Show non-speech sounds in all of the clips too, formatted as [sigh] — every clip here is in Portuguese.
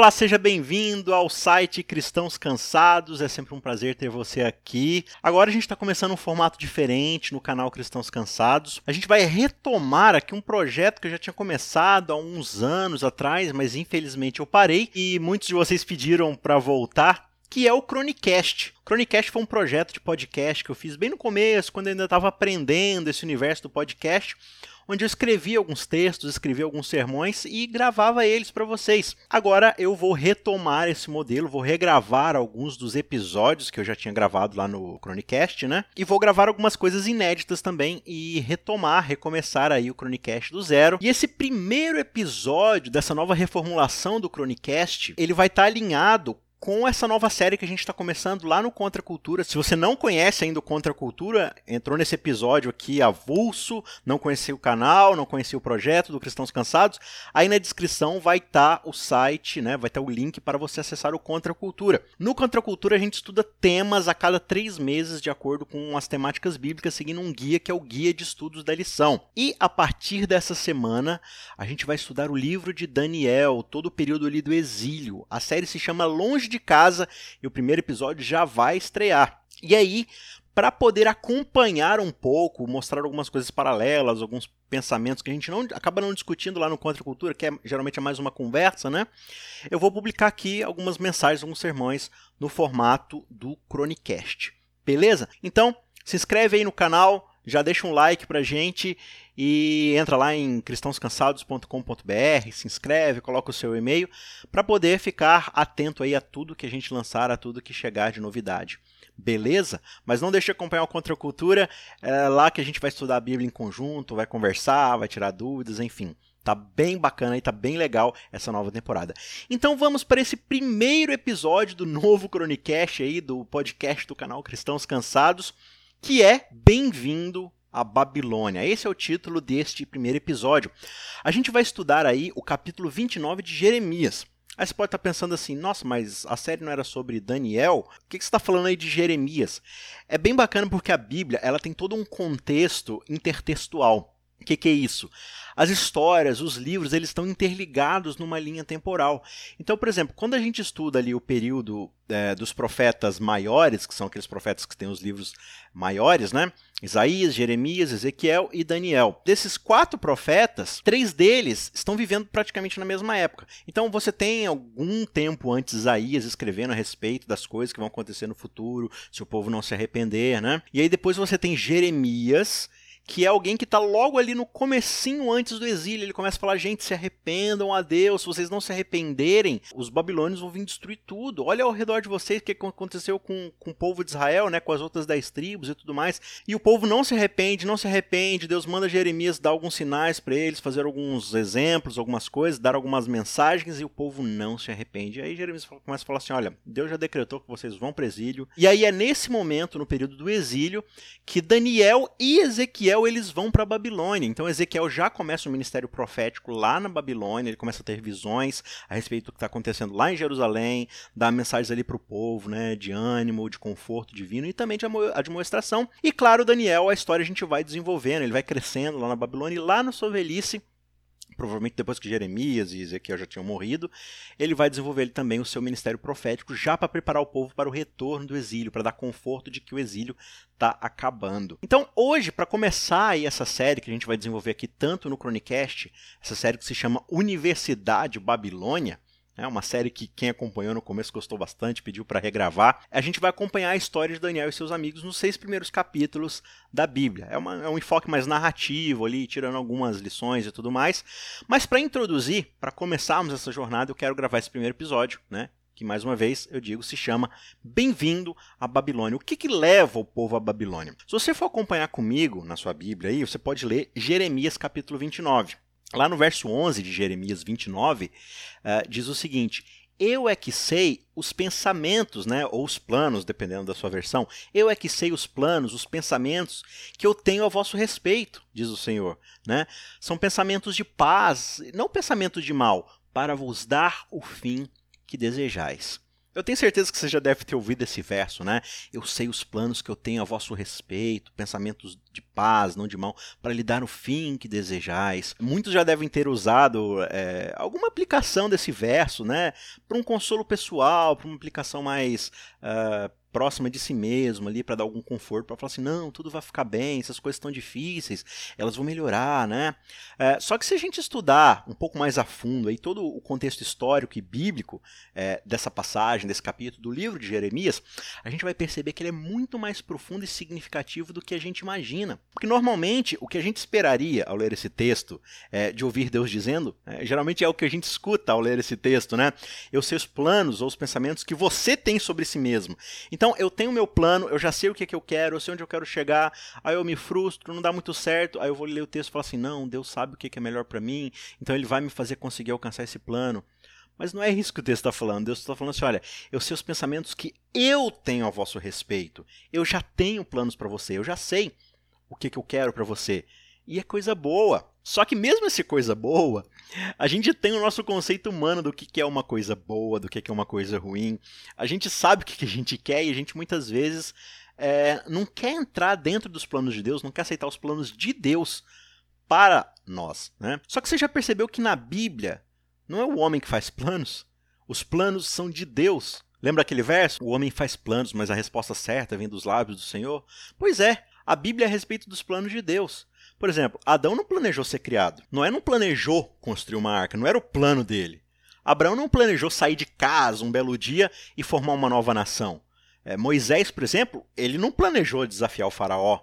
Olá, seja bem-vindo ao site Cristãos Cansados. É sempre um prazer ter você aqui. Agora a gente está começando um formato diferente no canal Cristãos Cansados. A gente vai retomar aqui um projeto que eu já tinha começado há uns anos atrás, mas infelizmente eu parei e muitos de vocês pediram para voltar que é o Chronicast. O Chronicast foi um projeto de podcast que eu fiz bem no começo, quando eu ainda estava aprendendo esse universo do podcast, onde eu escrevia alguns textos, escrevia alguns sermões e gravava eles para vocês. Agora eu vou retomar esse modelo, vou regravar alguns dos episódios que eu já tinha gravado lá no Chronicast, né? E vou gravar algumas coisas inéditas também e retomar, recomeçar aí o Chronicast do zero. E esse primeiro episódio dessa nova reformulação do Chronicast, ele vai estar tá alinhado com essa nova série que a gente está começando lá no Contra Cultura. Se você não conhece ainda o Contra Cultura, entrou nesse episódio aqui avulso, não conhecia o canal, não conhecia o projeto do Cristãos Cansados, aí na descrição vai estar tá o site, né? Vai estar tá o link para você acessar o Contra Cultura. No Contra Cultura a gente estuda temas a cada três meses de acordo com as temáticas bíblicas, seguindo um guia que é o Guia de Estudos da Lição. E a partir dessa semana a gente vai estudar o livro de Daniel, todo o período ali do exílio. A série se chama Longe de casa e o primeiro episódio já vai estrear. E aí, para poder acompanhar um pouco, mostrar algumas coisas paralelas, alguns pensamentos que a gente não acaba não discutindo lá no Contra Cultura, que é, geralmente é mais uma conversa, né? Eu vou publicar aqui algumas mensagens, alguns sermões no formato do Chronicast. Beleza? Então, se inscreve aí no canal, já deixa um like pra gente e entra lá em cristãoscansados.com.br, se inscreve, coloca o seu e-mail para poder ficar atento aí a tudo que a gente lançar, a tudo que chegar de novidade. Beleza? Mas não deixe de acompanhar o Contra a Cultura, é lá que a gente vai estudar a Bíblia em conjunto, vai conversar, vai tirar dúvidas, enfim. Tá bem bacana e tá bem legal essa nova temporada. Então vamos para esse primeiro episódio do novo Chronicast aí, do podcast do canal Cristãos Cansados que é Bem-vindo à Babilônia. Esse é o título deste primeiro episódio. A gente vai estudar aí o capítulo 29 de Jeremias. Aí você pode estar pensando assim, nossa, mas a série não era sobre Daniel? O que você está falando aí de Jeremias? É bem bacana porque a Bíblia ela tem todo um contexto intertextual. O que, que, é isso? As histórias, os livros, eles estão interligados numa linha temporal. Então, por exemplo, quando a gente estuda ali o período é, dos profetas maiores, que são aqueles profetas que têm os livros maiores, né? Isaías, Jeremias, Ezequiel e Daniel. Desses quatro profetas, três deles estão vivendo praticamente na mesma época. Então você tem algum tempo antes Isaías escrevendo a respeito das coisas que vão acontecer no futuro, se o povo não se arrepender, né? E aí depois você tem Jeremias que é alguém que está logo ali no comecinho antes do exílio. Ele começa a falar: gente, se arrependam a Deus, se vocês não se arrependerem, os babilônios vão vir destruir tudo. Olha ao redor de vocês o que aconteceu com, com o povo de Israel, né, com as outras dez tribos e tudo mais. E o povo não se arrepende, não se arrepende. Deus manda Jeremias dar alguns sinais para eles, fazer alguns exemplos, algumas coisas, dar algumas mensagens e o povo não se arrepende. Aí Jeremias começa a falar assim: olha, Deus já decretou que vocês vão para exílio. E aí é nesse momento, no período do exílio, que Daniel e Ezequiel Ezequiel eles vão para Babilônia. Então Ezequiel já começa o ministério profético lá na Babilônia, ele começa a ter visões a respeito do que está acontecendo lá em Jerusalém, dá mensagens ali para o povo, né, de ânimo, de conforto divino e também de admoestação. E claro, Daniel, a história a gente vai desenvolvendo, ele vai crescendo lá na Babilônia e lá na sua velhice provavelmente depois que Jeremias e Ezequiel já tinham morrido, ele vai desenvolver ele também o seu ministério profético já para preparar o povo para o retorno do exílio, para dar conforto de que o exílio está acabando. Então, hoje, para começar essa série que a gente vai desenvolver aqui tanto no Chronicast, essa série que se chama Universidade Babilônia, é uma série que quem acompanhou no começo gostou bastante, pediu para regravar. A gente vai acompanhar a história de Daniel e seus amigos nos seis primeiros capítulos da Bíblia. É, uma, é um enfoque mais narrativo ali, tirando algumas lições e tudo mais. Mas para introduzir, para começarmos essa jornada, eu quero gravar esse primeiro episódio, né? que mais uma vez eu digo se chama Bem-vindo à Babilônia. O que, que leva o povo à Babilônia? Se você for acompanhar comigo na sua Bíblia aí, você pode ler Jeremias capítulo 29. Lá no verso 11 de Jeremias 29, uh, eh, diz o seguinte: Eu é que sei os pensamentos, né, ou os planos, dependendo da sua versão. Eu é que sei os planos, os pensamentos que eu tenho a vosso respeito, diz o Senhor. Né? São pensamentos de paz, não pensamentos de mal, para vos dar o fim que desejais. Eu tenho certeza que você já deve ter ouvido esse verso, né? Eu sei os planos que eu tenho a vosso respeito, pensamentos de paz, não de mal, para lhe dar o fim que desejais. Muitos já devem ter usado é, alguma aplicação desse verso, né? Para um consolo pessoal, para uma aplicação mais uh, próxima de si mesmo ali para dar algum conforto, para falar assim, não, tudo vai ficar bem, essas coisas estão difíceis, elas vão melhorar, né? É, só que se a gente estudar um pouco mais a fundo aí todo o contexto histórico e bíblico é, dessa passagem, desse capítulo do livro de Jeremias, a gente vai perceber que ele é muito mais profundo e significativo do que a gente imagina. Porque normalmente o que a gente esperaria ao ler esse texto é, de ouvir Deus dizendo, é, geralmente é o que a gente escuta ao ler esse texto, né? Eu sei os planos ou os pensamentos que você tem sobre si mesmo. Eu tenho meu plano, eu já sei o que, é que eu quero, eu sei onde eu quero chegar, aí eu me frustro, não dá muito certo, aí eu vou ler o texto e falar assim: não, Deus sabe o que é melhor para mim, então ele vai me fazer conseguir alcançar esse plano. Mas não é isso que o texto está falando. Deus está falando assim: olha, eu sei os pensamentos que eu tenho a vosso respeito. Eu já tenho planos para você, eu já sei o que, que eu quero para você. E é coisa boa. Só que mesmo essa coisa boa, a gente tem o nosso conceito humano do que é uma coisa boa, do que é uma coisa ruim. A gente sabe o que a gente quer e a gente muitas vezes é, não quer entrar dentro dos planos de Deus, não quer aceitar os planos de Deus para nós. Né? Só que você já percebeu que na Bíblia não é o homem que faz planos, os planos são de Deus. Lembra aquele verso? O homem faz planos, mas a resposta certa vem dos lábios do Senhor? Pois é, a Bíblia é a respeito dos planos de Deus. Por exemplo, Adão não planejou ser criado. Noé não planejou construir uma arca, não era o plano dele. Abraão não planejou sair de casa um belo dia e formar uma nova nação. É, Moisés, por exemplo, ele não planejou desafiar o faraó.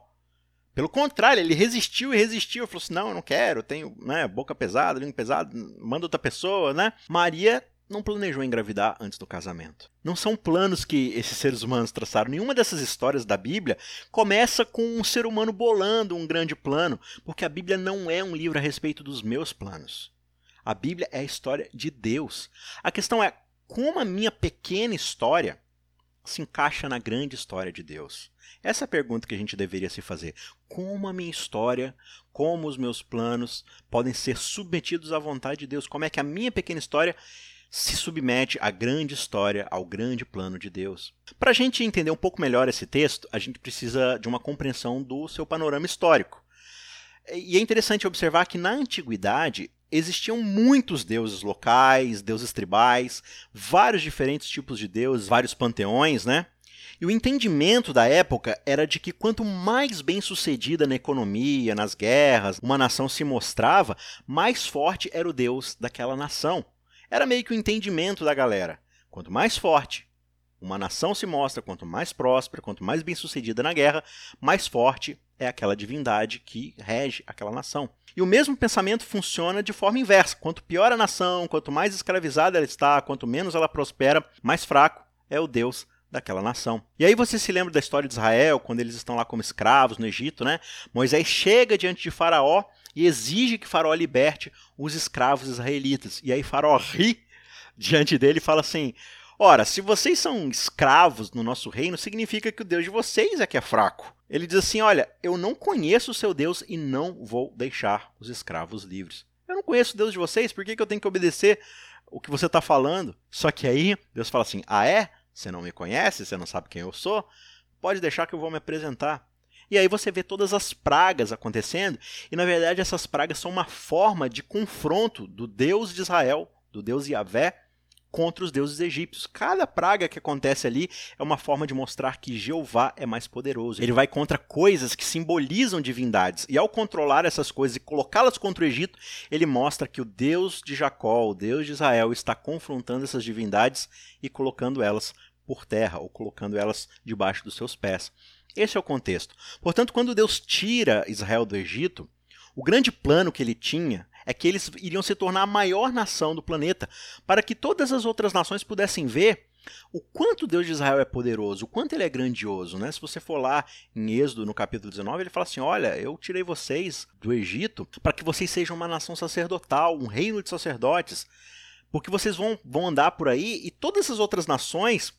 Pelo contrário, ele resistiu e resistiu. Falou assim: não, eu não quero, tenho né, boca pesada, língua pesada, manda outra pessoa, né? Maria não planejou engravidar antes do casamento. Não são planos que esses seres humanos traçaram. Nenhuma dessas histórias da Bíblia começa com um ser humano bolando um grande plano, porque a Bíblia não é um livro a respeito dos meus planos. A Bíblia é a história de Deus. A questão é como a minha pequena história se encaixa na grande história de Deus. Essa é a pergunta que a gente deveria se fazer. Como a minha história, como os meus planos podem ser submetidos à vontade de Deus? Como é que a minha pequena história se submete à grande história, ao grande plano de Deus. Para a gente entender um pouco melhor esse texto, a gente precisa de uma compreensão do seu panorama histórico. E é interessante observar que na antiguidade existiam muitos deuses locais, deuses tribais, vários diferentes tipos de deuses, vários panteões, né? E o entendimento da época era de que quanto mais bem sucedida na economia, nas guerras, uma nação se mostrava, mais forte era o deus daquela nação. Era meio que o entendimento da galera. Quanto mais forte uma nação se mostra, quanto mais próspera, quanto mais bem-sucedida na guerra, mais forte é aquela divindade que rege aquela nação. E o mesmo pensamento funciona de forma inversa. Quanto pior a nação, quanto mais escravizada ela está, quanto menos ela prospera, mais fraco é o Deus daquela nação. E aí você se lembra da história de Israel, quando eles estão lá como escravos no Egito, né? Moisés chega diante de Faraó e exige que Faraó liberte os escravos israelitas. E aí Faraó ri diante dele e fala assim: Ora, se vocês são escravos no nosso reino, significa que o Deus de vocês é que é fraco. Ele diz assim: Olha, eu não conheço o seu Deus e não vou deixar os escravos livres. Eu não conheço o Deus de vocês, por que, que eu tenho que obedecer o que você está falando? Só que aí Deus fala assim: Ah, é? Você não me conhece? Você não sabe quem eu sou? Pode deixar que eu vou me apresentar. E aí você vê todas as pragas acontecendo, e na verdade essas pragas são uma forma de confronto do Deus de Israel, do Deus Yahvé, contra os deuses egípcios. Cada praga que acontece ali é uma forma de mostrar que Jeová é mais poderoso. Ele vai contra coisas que simbolizam divindades, e ao controlar essas coisas e colocá-las contra o Egito, ele mostra que o Deus de Jacó, o Deus de Israel, está confrontando essas divindades e colocando elas por terra, ou colocando elas debaixo dos seus pés. Esse é o contexto. Portanto, quando Deus tira Israel do Egito, o grande plano que ele tinha é que eles iriam se tornar a maior nação do planeta, para que todas as outras nações pudessem ver o quanto Deus de Israel é poderoso, o quanto ele é grandioso. Né? Se você for lá em Êxodo, no capítulo 19, ele fala assim: Olha, eu tirei vocês do Egito para que vocês sejam uma nação sacerdotal, um reino de sacerdotes, porque vocês vão, vão andar por aí e todas essas outras nações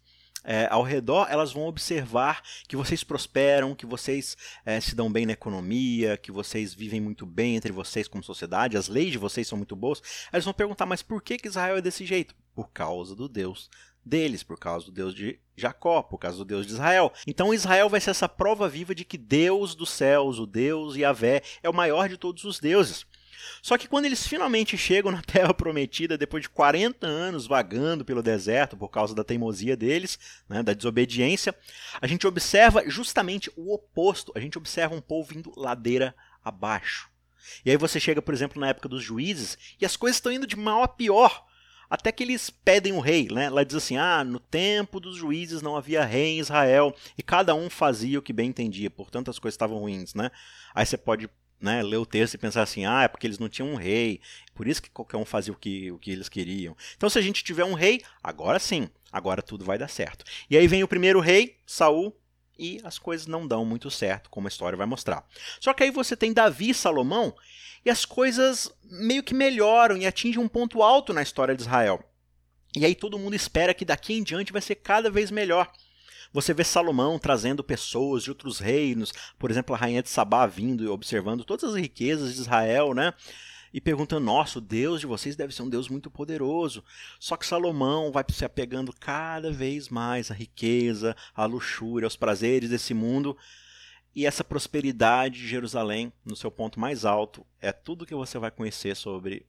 é, ao redor, elas vão observar que vocês prosperam, que vocês é, se dão bem na economia, que vocês vivem muito bem entre vocês como sociedade, as leis de vocês são muito boas. Elas vão perguntar, mas por que, que Israel é desse jeito? Por causa do Deus deles, por causa do Deus de Jacó, por causa do Deus de Israel. Então Israel vai ser essa prova viva de que Deus dos céus, o Deus Yahvé, é o maior de todos os deuses. Só que quando eles finalmente chegam na [laughs] Terra Prometida, depois de 40 anos vagando pelo deserto por causa da teimosia deles, né, da desobediência, a gente observa justamente o oposto. A gente observa um povo indo ladeira abaixo. E aí você chega, por exemplo, na época dos juízes, e as coisas estão indo de mal a pior. Até que eles pedem o rei, né? Lá diz assim: ah, no tempo dos juízes não havia rei em Israel, e cada um fazia o que bem entendia, portanto as coisas estavam ruins, né? Aí você pode né, ler o texto e pensar assim: ah, é porque eles não tinham um rei, por isso que qualquer um fazia o que, o que eles queriam. Então, se a gente tiver um rei, agora sim, agora tudo vai dar certo. E aí vem o primeiro rei, Saul, e as coisas não dão muito certo, como a história vai mostrar. Só que aí você tem Davi e Salomão, e as coisas meio que melhoram e atingem um ponto alto na história de Israel. E aí todo mundo espera que daqui em diante vai ser cada vez melhor. Você vê Salomão trazendo pessoas de outros reinos, por exemplo, a rainha de Sabá vindo e observando todas as riquezas de Israel, né? E perguntando: Nossa, o Deus de vocês deve ser um Deus muito poderoso. Só que Salomão vai se apegando cada vez mais à riqueza, à luxúria, aos prazeres desse mundo. E essa prosperidade de Jerusalém, no seu ponto mais alto, é tudo que você vai conhecer sobre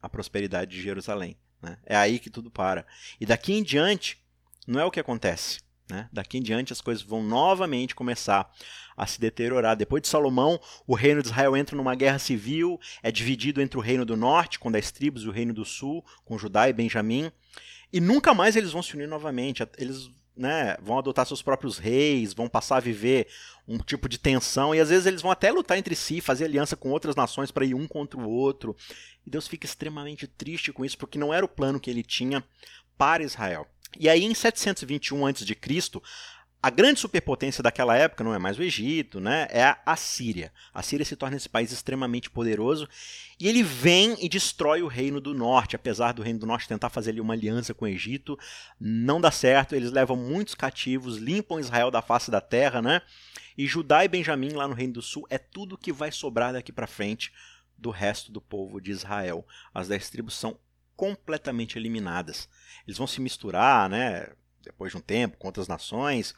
a prosperidade de Jerusalém. Né? É aí que tudo para. E daqui em diante, não é o que acontece. Né? Daqui em diante as coisas vão novamente começar a se deteriorar. Depois de Salomão, o reino de Israel entra numa guerra civil, é dividido entre o reino do norte, com dez tribos, e o reino do sul, com Judá e Benjamim. E nunca mais eles vão se unir novamente. Eles né, vão adotar seus próprios reis, vão passar a viver um tipo de tensão, e às vezes eles vão até lutar entre si, fazer aliança com outras nações para ir um contra o outro. E Deus fica extremamente triste com isso, porque não era o plano que ele tinha para Israel. E aí, em 721 a.C., a grande superpotência daquela época não é mais o Egito, né? É a Assíria. A Síria se torna esse país extremamente poderoso e ele vem e destrói o reino do norte. Apesar do reino do norte tentar fazer ali uma aliança com o Egito, não dá certo. Eles levam muitos cativos, limpam Israel da face da terra, né? E Judá e Benjamim lá no reino do sul é tudo que vai sobrar daqui para frente do resto do povo de Israel. As dez tribos são completamente eliminadas. Eles vão se misturar, né? depois de um tempo, com outras nações,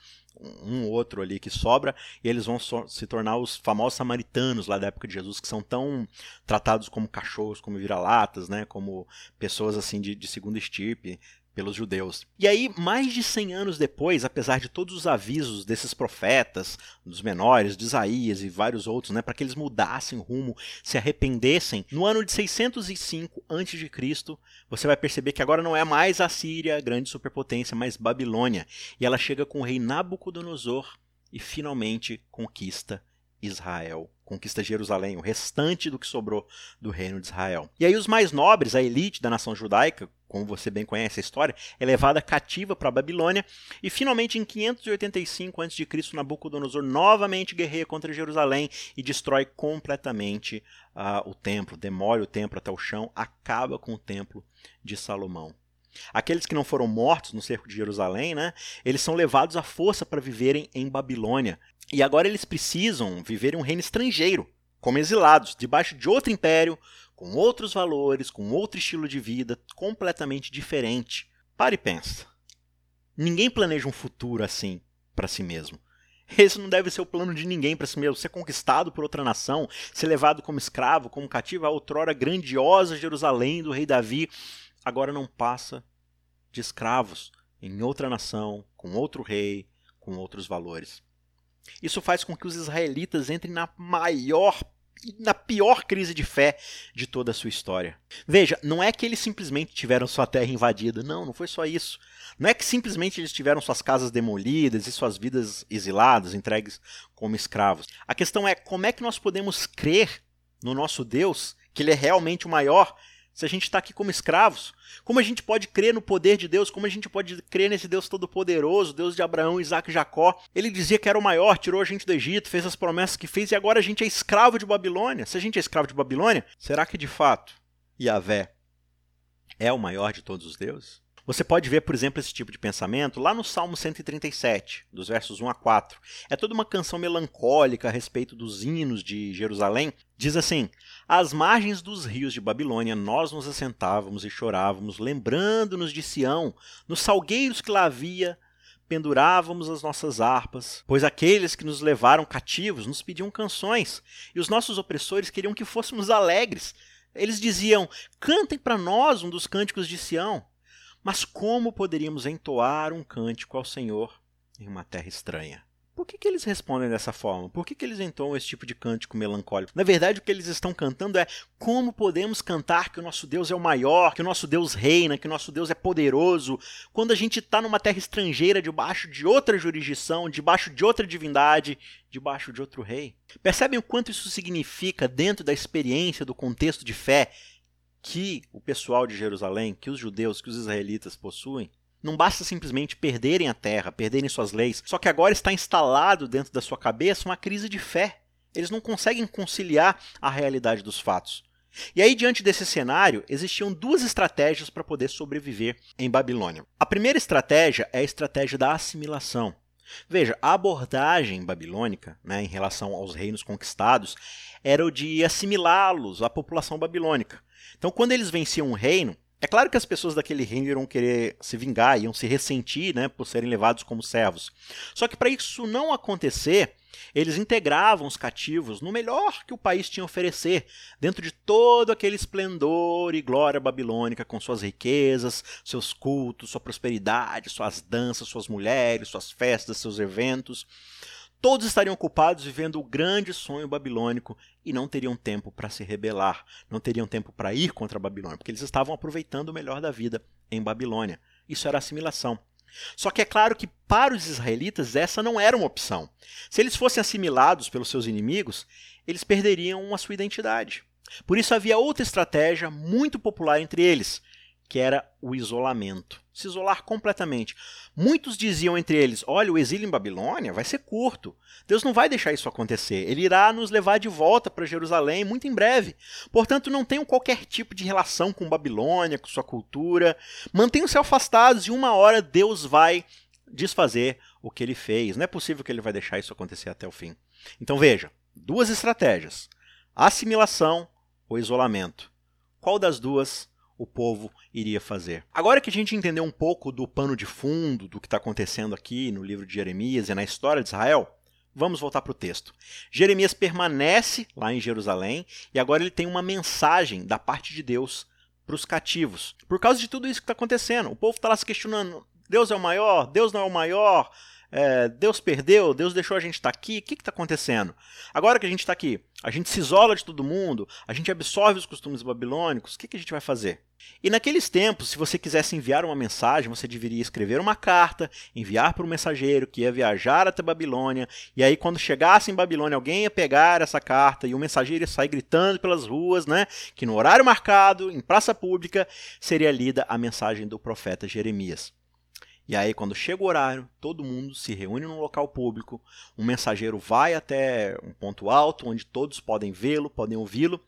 um ou outro ali que sobra, e eles vão so se tornar os famosos samaritanos lá da época de Jesus, que são tão tratados como cachorros, como vira-latas, né, como pessoas assim de, de segunda estirpe, pelos judeus. E aí, mais de 100 anos depois, apesar de todos os avisos desses profetas, dos menores, de Isaías e vários outros, né, para que eles mudassem rumo, se arrependessem, no ano de 605 a.C., você vai perceber que agora não é mais a Síria, a grande superpotência, mas Babilônia. E ela chega com o rei Nabucodonosor e finalmente conquista Israel conquista Jerusalém, o restante do que sobrou do reino de Israel. E aí os mais nobres, a elite da nação judaica, como você bem conhece a história, é levada cativa para a Babilônia e finalmente em 585 a.C. Nabucodonosor novamente guerreia contra Jerusalém e destrói completamente uh, o templo, demole o templo até o chão, acaba com o templo de Salomão. Aqueles que não foram mortos no cerco de Jerusalém, né, eles são levados à força para viverem em Babilônia. E agora eles precisam viver em um reino estrangeiro, como exilados, debaixo de outro império, com outros valores, com outro estilo de vida completamente diferente. Pare e pensa. Ninguém planeja um futuro assim para si mesmo. Esse não deve ser o plano de ninguém para si mesmo. Ser conquistado por outra nação, ser levado como escravo, como cativo à outrora grandiosa Jerusalém do rei Davi, agora não passa de escravos em outra nação, com outro rei, com outros valores. Isso faz com que os israelitas entrem na maior na pior crise de fé de toda a sua história. Veja, não é que eles simplesmente tiveram sua terra invadida, não, não foi só isso. Não é que simplesmente eles tiveram suas casas demolidas e suas vidas exiladas, entregues como escravos. A questão é como é que nós podemos crer no nosso Deus, que ele é realmente o maior, se a gente está aqui como escravos? Como a gente pode crer no poder de Deus? Como a gente pode crer nesse Deus todo-poderoso, Deus de Abraão, Isaac e Jacó? Ele dizia que era o maior, tirou a gente do Egito, fez as promessas que fez e agora a gente é escravo de Babilônia. Se a gente é escravo de Babilônia, será que de fato Yahvé é o maior de todos os deuses? Você pode ver, por exemplo, esse tipo de pensamento lá no Salmo 137, dos versos 1 a 4. É toda uma canção melancólica a respeito dos hinos de Jerusalém. Diz assim: Às margens dos rios de Babilônia nós nos assentávamos e chorávamos, lembrando-nos de Sião, nos salgueiros que lá havia, pendurávamos as nossas harpas, pois aqueles que nos levaram cativos nos pediam canções, e os nossos opressores queriam que fôssemos alegres. Eles diziam: Cantem para nós um dos cânticos de Sião. Mas como poderíamos entoar um cântico ao Senhor em uma terra estranha? Por que, que eles respondem dessa forma? Por que, que eles entoam esse tipo de cântico melancólico? Na verdade, o que eles estão cantando é como podemos cantar que o nosso Deus é o maior, que o nosso Deus reina, que o nosso Deus é poderoso, quando a gente está numa terra estrangeira, debaixo de outra jurisdição, debaixo de outra divindade, debaixo de outro rei. Percebem o quanto isso significa dentro da experiência, do contexto de fé que o pessoal de Jerusalém, que os judeus, que os israelitas possuem, não basta simplesmente perderem a terra, perderem suas leis, só que agora está instalado dentro da sua cabeça uma crise de fé. Eles não conseguem conciliar a realidade dos fatos. E aí, diante desse cenário, existiam duas estratégias para poder sobreviver em Babilônia. A primeira estratégia é a estratégia da assimilação. Veja, a abordagem babilônica né, em relação aos reinos conquistados era o de assimilá-los à população babilônica. Então, quando eles venciam um reino, é claro que as pessoas daquele reino iam querer se vingar, iam se ressentir né, por serem levados como servos. Só que para isso não acontecer, eles integravam os cativos no melhor que o país tinha a oferecer, dentro de todo aquele esplendor e glória babilônica, com suas riquezas, seus cultos, sua prosperidade, suas danças, suas mulheres, suas festas, seus eventos. Todos estariam ocupados vivendo o grande sonho babilônico e não teriam tempo para se rebelar, não teriam tempo para ir contra a Babilônia, porque eles estavam aproveitando o melhor da vida em Babilônia. Isso era assimilação. Só que é claro que para os israelitas essa não era uma opção. Se eles fossem assimilados pelos seus inimigos, eles perderiam a sua identidade. Por isso havia outra estratégia muito popular entre eles, que era o isolamento. Se isolar completamente. Muitos diziam entre eles: olha, o exílio em Babilônia vai ser curto. Deus não vai deixar isso acontecer. Ele irá nos levar de volta para Jerusalém muito em breve. Portanto, não tenham qualquer tipo de relação com Babilônia, com sua cultura. Mantenham-se afastados e uma hora Deus vai desfazer o que ele fez. Não é possível que ele vai deixar isso acontecer até o fim. Então veja: duas estratégias: assimilação ou isolamento. Qual das duas o povo iria fazer. Agora que a gente entendeu um pouco do pano de fundo do que está acontecendo aqui no livro de Jeremias e na história de Israel, vamos voltar para o texto. Jeremias permanece lá em Jerusalém e agora ele tem uma mensagem da parte de Deus para os cativos. Por causa de tudo isso que está acontecendo, o povo está lá se questionando: Deus é o maior? Deus não é o maior? É, Deus perdeu, Deus deixou a gente estar tá aqui, o que está acontecendo? Agora que a gente está aqui, a gente se isola de todo mundo, a gente absorve os costumes babilônicos, o que, que a gente vai fazer? E naqueles tempos, se você quisesse enviar uma mensagem, você deveria escrever uma carta, enviar para um mensageiro que ia viajar até Babilônia, e aí quando chegasse em Babilônia, alguém ia pegar essa carta e o mensageiro ia sair gritando pelas ruas, né, que no horário marcado, em praça pública, seria lida a mensagem do profeta Jeremias. E aí, quando chega o horário, todo mundo se reúne num local público, um mensageiro vai até um ponto alto, onde todos podem vê-lo, podem ouvi-lo,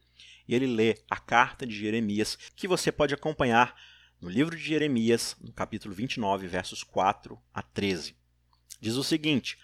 e ele lê a carta de Jeremias, que você pode acompanhar no livro de Jeremias, no capítulo 29, versos 4 a 13. Diz o seguinte: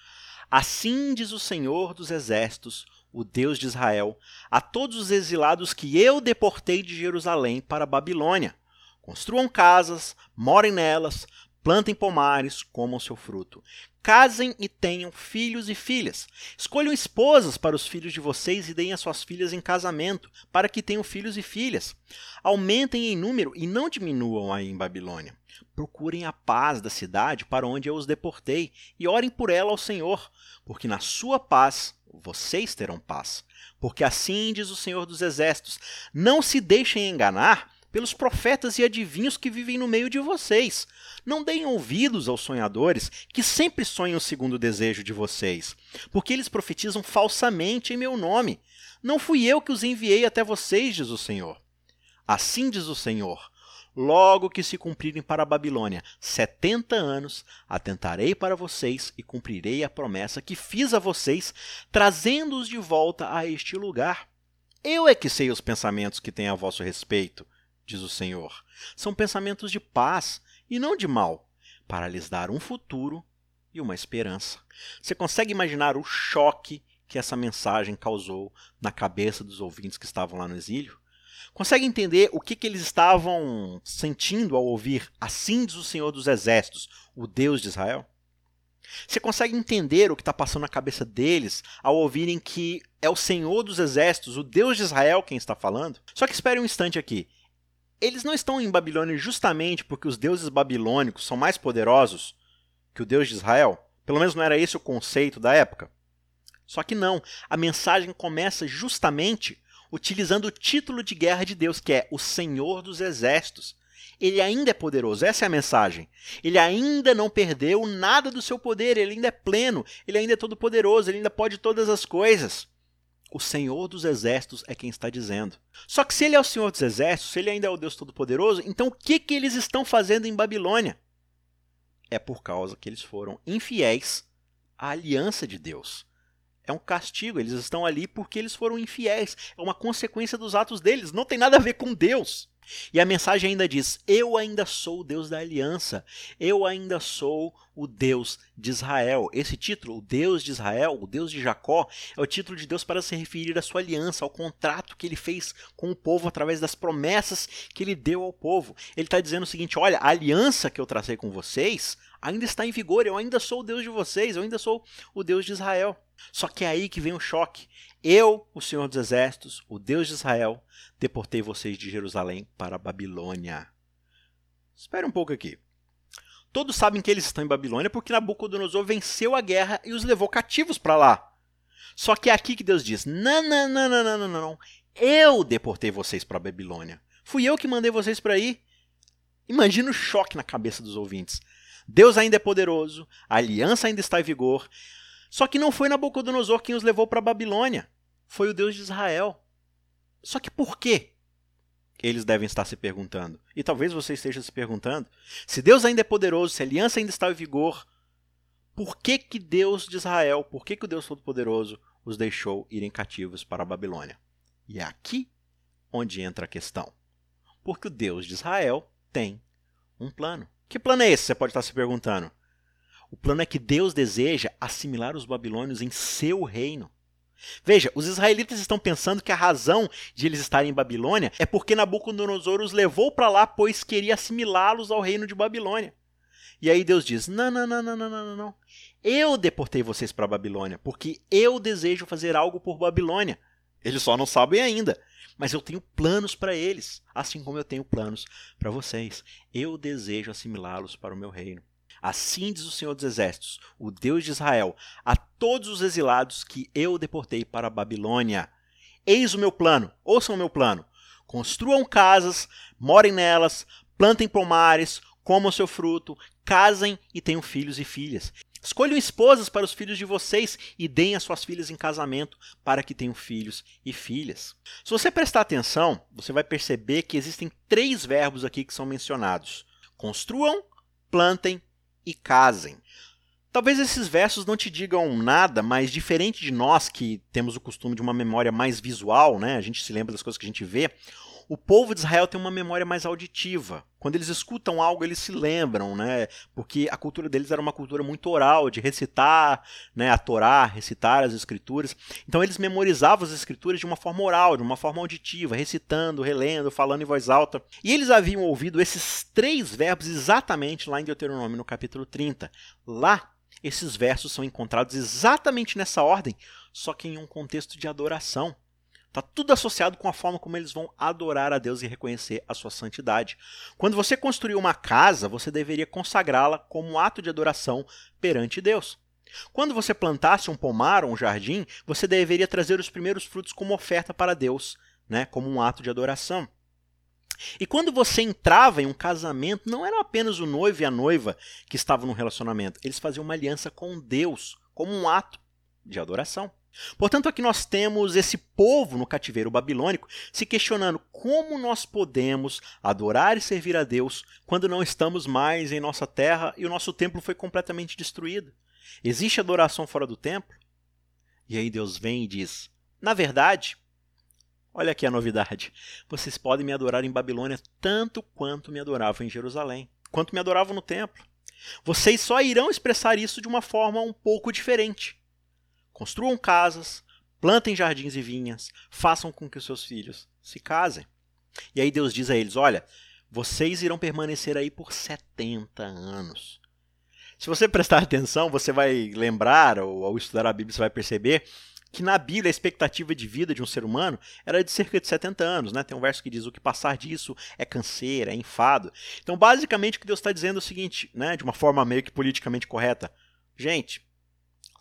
Assim diz o Senhor dos Exércitos, o Deus de Israel, a todos os exilados que eu deportei de Jerusalém para a Babilônia. Construam casas, morem nelas, Plantem pomares, comam seu fruto. Casem e tenham filhos e filhas. Escolham esposas para os filhos de vocês e deem as suas filhas em casamento, para que tenham filhos e filhas. Aumentem em número e não diminuam aí em Babilônia. Procurem a paz da cidade para onde eu os deportei e orem por ela ao Senhor, porque na sua paz vocês terão paz. Porque assim diz o Senhor dos Exércitos: não se deixem enganar pelos profetas e adivinhos que vivem no meio de vocês. Não deem ouvidos aos sonhadores, que sempre sonham segundo o desejo de vocês, porque eles profetizam falsamente em meu nome. Não fui eu que os enviei até vocês, diz o Senhor. Assim diz o Senhor: Logo que se cumprirem para a Babilônia setenta anos, atentarei para vocês e cumprirei a promessa que fiz a vocês, trazendo-os de volta a este lugar. Eu é que sei os pensamentos que tenho a vosso respeito, diz o Senhor. São pensamentos de paz e não de mal, para lhes dar um futuro e uma esperança. Você consegue imaginar o choque que essa mensagem causou na cabeça dos ouvintes que estavam lá no exílio? Consegue entender o que, que eles estavam sentindo ao ouvir Assim diz o Senhor dos Exércitos, o Deus de Israel? Você consegue entender o que está passando na cabeça deles ao ouvirem que é o Senhor dos Exércitos, o Deus de Israel, quem está falando? Só que espere um instante aqui. Eles não estão em Babilônia justamente porque os deuses babilônicos são mais poderosos que o Deus de Israel? Pelo menos não era esse o conceito da época. Só que não. A mensagem começa justamente utilizando o título de guerra de Deus, que é o Senhor dos Exércitos. Ele ainda é poderoso, essa é a mensagem. Ele ainda não perdeu nada do seu poder, ele ainda é pleno, ele ainda é todo poderoso, ele ainda pode todas as coisas. O Senhor dos Exércitos é quem está dizendo. Só que se ele é o Senhor dos Exércitos, se ele ainda é o Deus Todo-Poderoso, então o que, que eles estão fazendo em Babilônia? É por causa que eles foram infiéis à aliança de Deus é um castigo. Eles estão ali porque eles foram infiéis. É uma consequência dos atos deles. Não tem nada a ver com Deus. E a mensagem ainda diz: Eu ainda sou o Deus da aliança. Eu ainda sou o Deus de Israel. Esse título, o Deus de Israel, o Deus de Jacó, é o título de Deus para se referir à sua aliança, ao contrato que ele fez com o povo através das promessas que ele deu ao povo. Ele está dizendo o seguinte: Olha, a aliança que eu tracei com vocês ainda está em vigor. Eu ainda sou o Deus de vocês. Eu ainda sou o Deus de Israel. Só que é aí que vem o choque. Eu, o Senhor dos Exércitos, o Deus de Israel, deportei vocês de Jerusalém para a Babilônia. Espere um pouco aqui. Todos sabem que eles estão em Babilônia porque Nabucodonosor venceu a guerra e os levou cativos para lá. Só que é aqui que Deus diz: não, não, não, não, não, não, não. Eu deportei vocês para a Babilônia. Fui eu que mandei vocês para aí. Imagina o choque na cabeça dos ouvintes. Deus ainda é poderoso, a aliança ainda está em vigor, só que não foi Nabucodonosor quem os levou para a Babilônia. Foi o Deus de Israel. Só que por quê? Eles devem estar se perguntando. E talvez você esteja se perguntando. Se Deus ainda é poderoso, se a aliança ainda está em vigor, por que, que Deus de Israel, por que, que o Deus Todo-Poderoso os deixou irem cativos para a Babilônia? E é aqui onde entra a questão. Porque o Deus de Israel tem um plano. Que plano é esse? Você pode estar se perguntando. O plano é que Deus deseja assimilar os babilônios em seu reino. Veja, os israelitas estão pensando que a razão de eles estarem em Babilônia é porque Nabucodonosor os levou para lá, pois queria assimilá-los ao reino de Babilônia. E aí Deus diz: não, não, não, não, não, não, não. Eu deportei vocês para Babilônia, porque eu desejo fazer algo por Babilônia. Eles só não sabem ainda, mas eu tenho planos para eles, assim como eu tenho planos para vocês. Eu desejo assimilá-los para o meu reino. Assim diz o Senhor dos Exércitos, o Deus de Israel, a todos os exilados que eu deportei para a Babilônia. Eis o meu plano, ouçam o meu plano. Construam casas, morem nelas, plantem pomares, comam seu fruto, casem e tenham filhos e filhas. Escolham esposas para os filhos de vocês e deem as suas filhas em casamento para que tenham filhos e filhas. Se você prestar atenção, você vai perceber que existem três verbos aqui que são mencionados: construam, plantem e casem. Talvez esses versos não te digam nada, mas diferente de nós que temos o costume de uma memória mais visual, né? A gente se lembra das coisas que a gente vê. O povo de Israel tem uma memória mais auditiva. Quando eles escutam algo, eles se lembram, né? Porque a cultura deles era uma cultura muito oral, de recitar, né, a Torá, recitar as escrituras. Então eles memorizavam as escrituras de uma forma oral, de uma forma auditiva, recitando, relendo, falando em voz alta. E eles haviam ouvido esses três verbos exatamente lá em Deuteronômio, no capítulo 30. Lá, esses versos são encontrados exatamente nessa ordem, só que em um contexto de adoração. Está tudo associado com a forma como eles vão adorar a Deus e reconhecer a sua santidade. Quando você construir uma casa, você deveria consagrá-la como um ato de adoração perante Deus. Quando você plantasse um pomar ou um jardim, você deveria trazer os primeiros frutos como oferta para Deus, né, como um ato de adoração. E quando você entrava em um casamento, não era apenas o noivo e a noiva que estavam no relacionamento, eles faziam uma aliança com Deus, como um ato de adoração. Portanto, aqui nós temos esse povo no cativeiro babilônico se questionando como nós podemos adorar e servir a Deus quando não estamos mais em nossa terra e o nosso templo foi completamente destruído. Existe adoração fora do templo? E aí Deus vem e diz: Na verdade, olha aqui a novidade, vocês podem me adorar em Babilônia tanto quanto me adoravam em Jerusalém. quanto me adoravam no templo. Vocês só irão expressar isso de uma forma um pouco diferente. Construam casas, plantem jardins e vinhas, façam com que os seus filhos se casem. E aí Deus diz a eles: Olha, vocês irão permanecer aí por 70 anos. Se você prestar atenção, você vai lembrar, ou ao estudar a Bíblia, você vai perceber que na Bíblia a expectativa de vida de um ser humano era de cerca de 70 anos. Né? Tem um verso que diz: o que passar disso é canseira, é enfado. Então, basicamente, o que Deus está dizendo é o seguinte, né, de uma forma meio que politicamente correta: gente,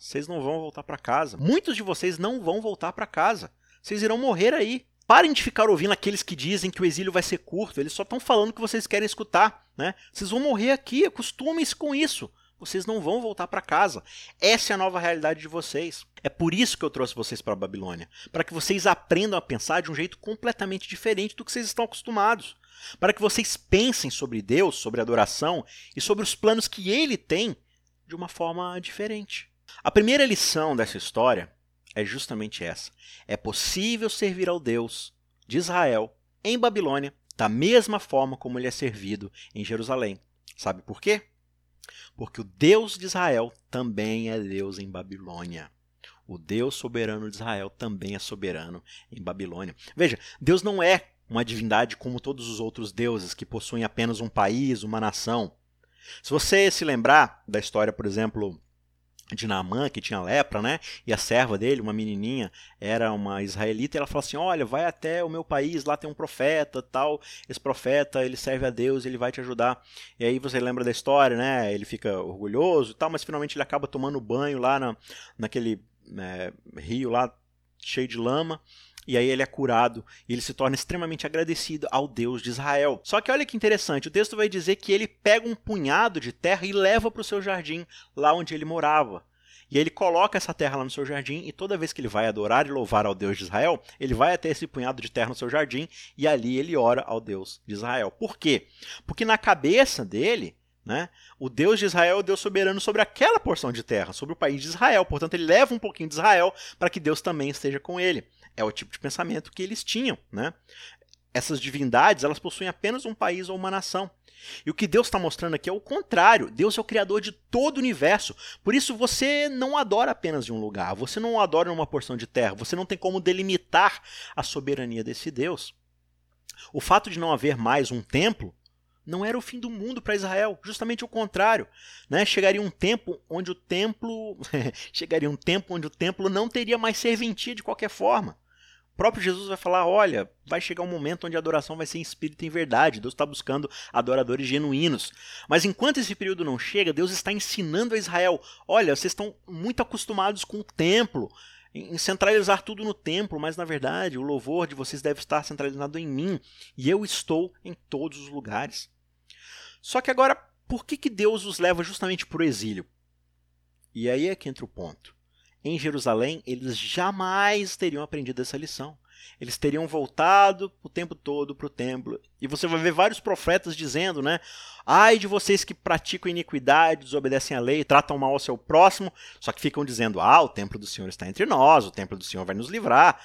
vocês não vão voltar para casa. Muitos de vocês não vão voltar para casa. Vocês irão morrer aí. Parem de ficar ouvindo aqueles que dizem que o exílio vai ser curto. Eles só estão falando o que vocês querem escutar. Né? Vocês vão morrer aqui. Acostumem-se com isso. Vocês não vão voltar para casa. Essa é a nova realidade de vocês. É por isso que eu trouxe vocês para a Babilônia. Para que vocês aprendam a pensar de um jeito completamente diferente do que vocês estão acostumados. Para que vocês pensem sobre Deus, sobre adoração e sobre os planos que ele tem de uma forma diferente. A primeira lição dessa história é justamente essa. É possível servir ao Deus de Israel em Babilônia da mesma forma como ele é servido em Jerusalém. Sabe por quê? Porque o Deus de Israel também é Deus em Babilônia. O Deus soberano de Israel também é soberano em Babilônia. Veja, Deus não é uma divindade como todos os outros deuses que possuem apenas um país, uma nação. Se você se lembrar da história, por exemplo, de Naamã, que tinha lepra, né? E a serva dele, uma menininha, era uma israelita, e ela falou assim: "Olha, vai até o meu país, lá tem um profeta, tal. Esse profeta, ele serve a Deus, ele vai te ajudar". E aí você lembra da história, né? Ele fica orgulhoso tal, mas finalmente ele acaba tomando banho lá na, naquele né, rio lá cheio de lama. E aí ele é curado e ele se torna extremamente agradecido ao Deus de Israel. Só que olha que interessante, o texto vai dizer que ele pega um punhado de terra e leva para o seu jardim, lá onde ele morava. E ele coloca essa terra lá no seu jardim, e toda vez que ele vai adorar e louvar ao Deus de Israel, ele vai até esse punhado de terra no seu jardim, e ali ele ora ao Deus de Israel. Por quê? Porque na cabeça dele, né? O Deus de Israel é o Deus soberano sobre aquela porção de terra, sobre o país de Israel. Portanto, ele leva um pouquinho de Israel para que Deus também esteja com ele. É o tipo de pensamento que eles tinham. Né? Essas divindades elas possuem apenas um país ou uma nação. E o que Deus está mostrando aqui é o contrário. Deus é o criador de todo o universo. Por isso você não adora apenas de um lugar. Você não adora uma porção de terra. Você não tem como delimitar a soberania desse Deus. O fato de não haver mais um templo não era o fim do mundo para Israel, justamente o contrário. Né? Chegaria um tempo onde o templo [laughs] chegaria um tempo onde o templo não teria mais serventia de qualquer forma. O próprio Jesus vai falar: olha, vai chegar um momento onde a adoração vai ser em espírito e em verdade. Deus está buscando adoradores genuínos. Mas enquanto esse período não chega, Deus está ensinando a Israel: olha, vocês estão muito acostumados com o templo, em centralizar tudo no templo, mas na verdade o louvor de vocês deve estar centralizado em mim, e eu estou em todos os lugares. Só que agora, por que, que Deus os leva justamente para o exílio? E aí é que entra o ponto. Em Jerusalém, eles jamais teriam aprendido essa lição. Eles teriam voltado o tempo todo para o templo. E você vai ver vários profetas dizendo, né? Ai de vocês que praticam iniquidade, desobedecem a lei, tratam mal ao seu próximo, só que ficam dizendo: ah, o templo do Senhor está entre nós, o templo do Senhor vai nos livrar.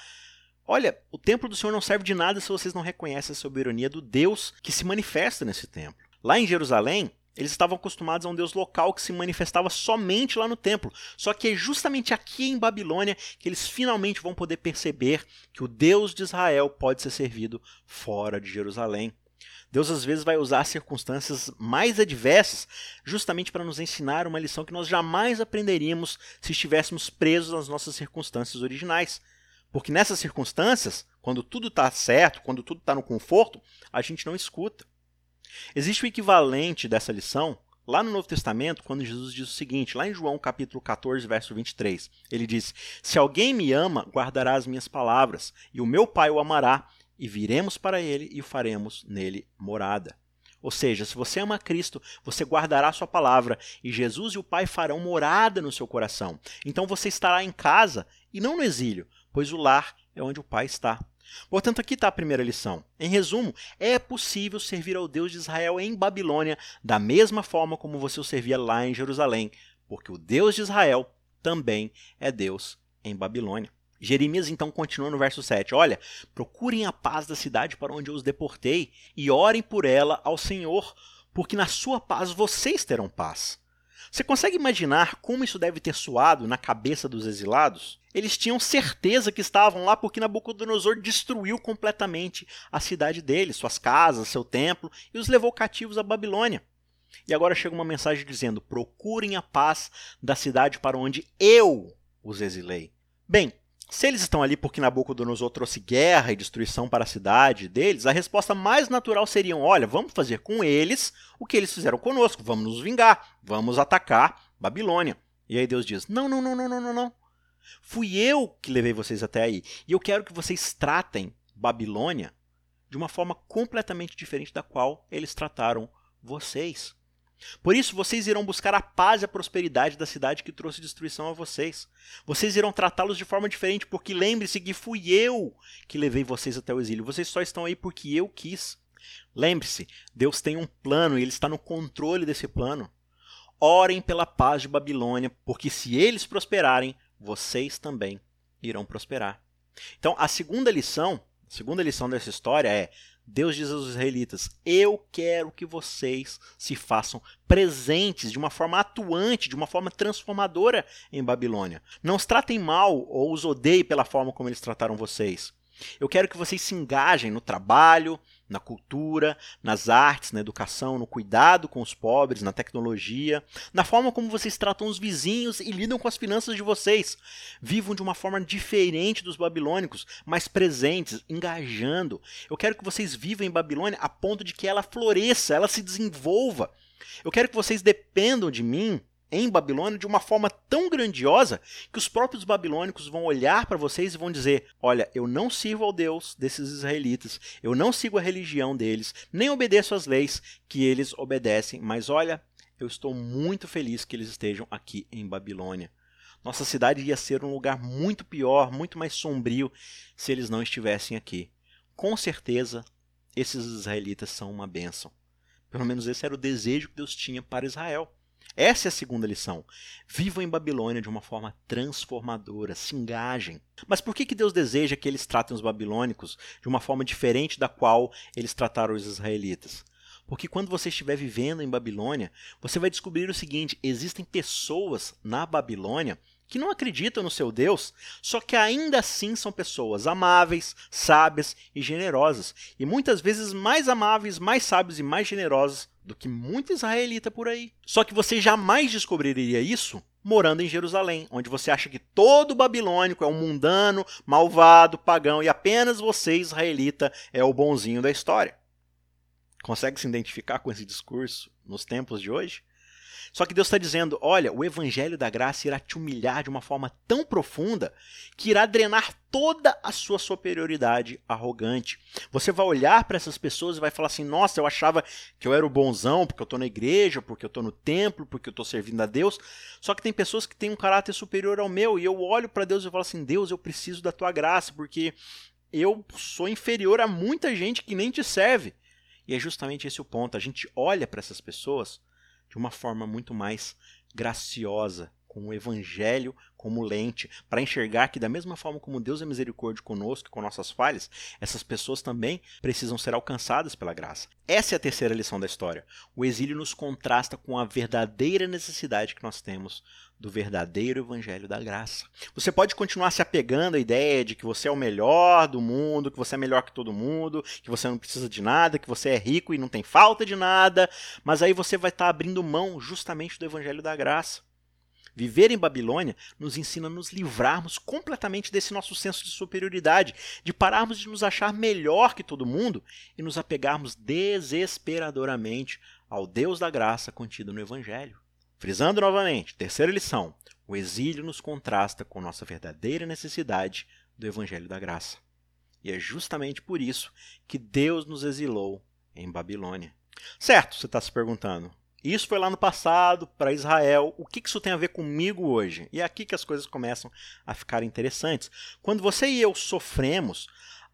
Olha, o templo do Senhor não serve de nada se vocês não reconhecem a soberania do Deus que se manifesta nesse templo. Lá em Jerusalém, eles estavam acostumados a um Deus local que se manifestava somente lá no templo. Só que é justamente aqui em Babilônia que eles finalmente vão poder perceber que o Deus de Israel pode ser servido fora de Jerusalém. Deus às vezes vai usar circunstâncias mais adversas justamente para nos ensinar uma lição que nós jamais aprenderíamos se estivéssemos presos às nossas circunstâncias originais. Porque nessas circunstâncias, quando tudo está certo, quando tudo está no conforto, a gente não escuta. Existe o equivalente dessa lição lá no Novo Testamento, quando Jesus diz o seguinte, lá em João capítulo 14, verso 23, ele diz: "Se alguém me ama, guardará as minhas palavras, e o meu Pai o amará, e viremos para ele e faremos nele morada." Ou seja, se você ama Cristo, você guardará sua palavra e Jesus e o Pai farão morada no seu coração. Então você estará em casa e não no exílio, pois o lar é onde o Pai está. Portanto, aqui está a primeira lição. Em resumo, é possível servir ao Deus de Israel em Babilônia da mesma forma como você o servia lá em Jerusalém, porque o Deus de Israel também é Deus em Babilônia. Jeremias então continua no verso 7: Olha, procurem a paz da cidade para onde eu os deportei e orem por ela ao Senhor, porque na sua paz vocês terão paz. Você consegue imaginar como isso deve ter soado na cabeça dos exilados? Eles tinham certeza que estavam lá porque Nabucodonosor destruiu completamente a cidade deles, suas casas, seu templo e os levou cativos à Babilônia. E agora chega uma mensagem dizendo: procurem a paz da cidade para onde eu os exilei. Bem, se eles estão ali porque Nabucodonosor trouxe guerra e destruição para a cidade deles, a resposta mais natural seria: olha, vamos fazer com eles o que eles fizeram conosco, vamos nos vingar, vamos atacar Babilônia. E aí Deus diz: não, não, não, não, não, não, não. Fui eu que levei vocês até aí. E eu quero que vocês tratem Babilônia de uma forma completamente diferente da qual eles trataram vocês. Por isso, vocês irão buscar a paz e a prosperidade da cidade que trouxe destruição a vocês. Vocês irão tratá-los de forma diferente, porque lembre-se que fui eu que levei vocês até o exílio. Vocês só estão aí porque eu quis. Lembre-se, Deus tem um plano e Ele está no controle desse plano. Orem pela paz de Babilônia, porque se eles prosperarem, vocês também irão prosperar. Então, a segunda lição, a segunda lição dessa história é: Deus diz aos israelitas: Eu quero que vocês se façam presentes de uma forma atuante, de uma forma transformadora em Babilônia. Não os tratem mal ou os odeiem pela forma como eles trataram vocês. Eu quero que vocês se engajem no trabalho, na cultura, nas artes, na educação, no cuidado com os pobres, na tecnologia, na forma como vocês tratam os vizinhos e lidam com as finanças de vocês. Vivam de uma forma diferente dos babilônicos, mais presentes, engajando. Eu quero que vocês vivam em Babilônia a ponto de que ela floresça, ela se desenvolva. Eu quero que vocês dependam de mim em Babilônia de uma forma tão grandiosa que os próprios babilônicos vão olhar para vocês e vão dizer: Olha, eu não sirvo ao Deus desses israelitas, eu não sigo a religião deles, nem obedeço às leis que eles obedecem, mas olha, eu estou muito feliz que eles estejam aqui em Babilônia. Nossa cidade ia ser um lugar muito pior, muito mais sombrio se eles não estivessem aqui. Com certeza, esses israelitas são uma bênção. Pelo menos esse era o desejo que Deus tinha para Israel. Essa é a segunda lição. Vivam em Babilônia de uma forma transformadora, se engajem. Mas por que, que Deus deseja que eles tratem os babilônicos de uma forma diferente da qual eles trataram os israelitas? Porque quando você estiver vivendo em Babilônia, você vai descobrir o seguinte: existem pessoas na Babilônia que não acreditam no seu Deus, só que ainda assim são pessoas amáveis, sábias e generosas, e muitas vezes mais amáveis, mais sábios e mais generosas do que muito israelita por aí. Só que você jamais descobriria isso morando em Jerusalém, onde você acha que todo babilônico é um mundano, malvado, pagão e apenas você, israelita, é o bonzinho da história. Consegue se identificar com esse discurso nos tempos de hoje? Só que Deus está dizendo: olha, o evangelho da graça irá te humilhar de uma forma tão profunda que irá drenar toda a sua superioridade arrogante. Você vai olhar para essas pessoas e vai falar assim: nossa, eu achava que eu era o bonzão porque eu estou na igreja, porque eu estou no templo, porque eu estou servindo a Deus. Só que tem pessoas que têm um caráter superior ao meu e eu olho para Deus e falo assim: Deus, eu preciso da tua graça porque eu sou inferior a muita gente que nem te serve. E é justamente esse o ponto. A gente olha para essas pessoas de uma forma muito mais graciosa, com o evangelho como lente, para enxergar que da mesma forma como Deus é misericórdia conosco, com nossas falhas, essas pessoas também precisam ser alcançadas pela graça. Essa é a terceira lição da história. O exílio nos contrasta com a verdadeira necessidade que nós temos do verdadeiro evangelho da graça. Você pode continuar se apegando à ideia de que você é o melhor do mundo, que você é melhor que todo mundo, que você não precisa de nada, que você é rico e não tem falta de nada, mas aí você vai estar abrindo mão justamente do evangelho da graça. Viver em Babilônia nos ensina a nos livrarmos completamente desse nosso senso de superioridade, de pararmos de nos achar melhor que todo mundo e nos apegarmos desesperadoramente ao Deus da graça contido no Evangelho. Frisando novamente, terceira lição: o exílio nos contrasta com nossa verdadeira necessidade do Evangelho da graça. E é justamente por isso que Deus nos exilou em Babilônia. Certo, você está se perguntando, isso foi lá no passado, para Israel. O que isso tem a ver comigo hoje? E é aqui que as coisas começam a ficar interessantes. Quando você e eu sofremos,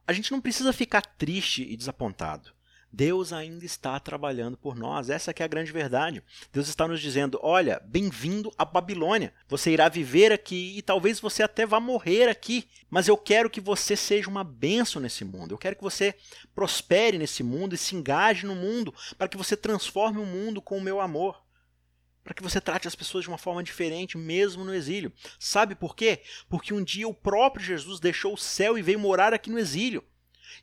a gente não precisa ficar triste e desapontado. Deus ainda está trabalhando por nós. Essa é a grande verdade. Deus está nos dizendo: olha, bem-vindo à Babilônia. Você irá viver aqui e talvez você até vá morrer aqui, mas eu quero que você seja uma bênção nesse mundo. Eu quero que você prospere nesse mundo e se engaje no mundo para que você transforme o mundo com o meu amor para que você trate as pessoas de uma forma diferente, mesmo no exílio. Sabe por quê? Porque um dia o próprio Jesus deixou o céu e veio morar aqui no exílio.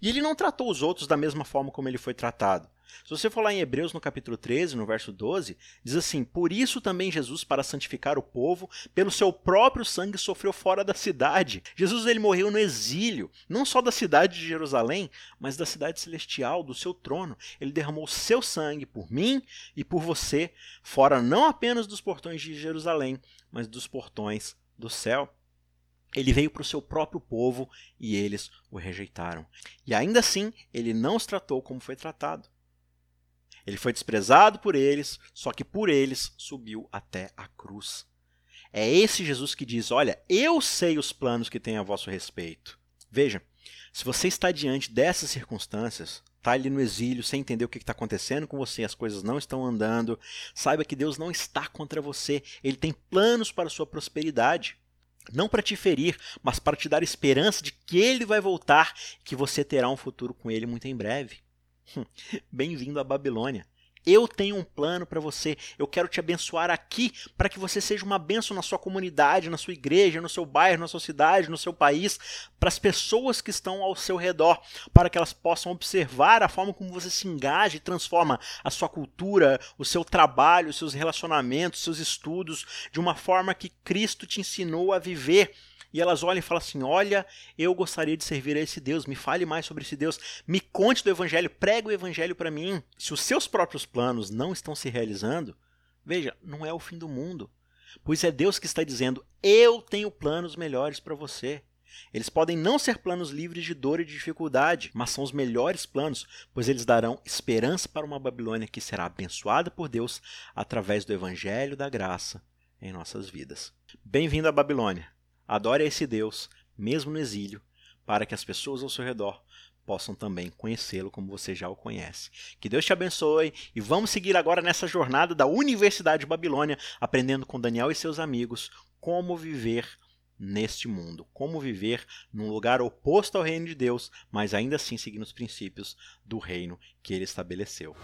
E ele não tratou os outros da mesma forma como ele foi tratado. Se você for lá em Hebreus no capítulo 13, no verso 12, diz assim: Por isso também Jesus, para santificar o povo, pelo seu próprio sangue sofreu fora da cidade. Jesus ele morreu no exílio, não só da cidade de Jerusalém, mas da cidade celestial, do seu trono. Ele derramou seu sangue por mim e por você, fora não apenas dos portões de Jerusalém, mas dos portões do céu. Ele veio para o seu próprio povo e eles o rejeitaram. E ainda assim, ele não os tratou como foi tratado. Ele foi desprezado por eles, só que por eles subiu até a cruz. É esse Jesus que diz: Olha, eu sei os planos que tenho a vosso respeito. Veja, se você está diante dessas circunstâncias, está ali no exílio, sem entender o que está acontecendo com você, as coisas não estão andando, saiba que Deus não está contra você, Ele tem planos para a sua prosperidade não para te ferir, mas para te dar esperança de que ele vai voltar que você terá um futuro com ele muito em breve. [laughs] Bem-vindo à Babilônia. Eu tenho um plano para você. Eu quero te abençoar aqui para que você seja uma bênção na sua comunidade, na sua igreja, no seu bairro, na sua cidade, no seu país, para as pessoas que estão ao seu redor, para que elas possam observar a forma como você se engaja e transforma a sua cultura, o seu trabalho, os seus relacionamentos, seus estudos, de uma forma que Cristo te ensinou a viver e elas olham e falam assim: Olha, eu gostaria de servir a esse Deus, me fale mais sobre esse Deus, me conte do Evangelho, pregue o Evangelho para mim. Se os seus próprios planos não estão se realizando, veja, não é o fim do mundo. Pois é Deus que está dizendo: Eu tenho planos melhores para você. Eles podem não ser planos livres de dor e de dificuldade, mas são os melhores planos, pois eles darão esperança para uma Babilônia que será abençoada por Deus através do Evangelho da graça em nossas vidas. Bem-vindo à Babilônia. Adore a esse Deus, mesmo no exílio, para que as pessoas ao seu redor possam também conhecê-lo como você já o conhece. Que Deus te abençoe e vamos seguir agora nessa jornada da Universidade de Babilônia, aprendendo com Daniel e seus amigos como viver neste mundo, como viver num lugar oposto ao reino de Deus, mas ainda assim seguindo os princípios do reino que ele estabeleceu.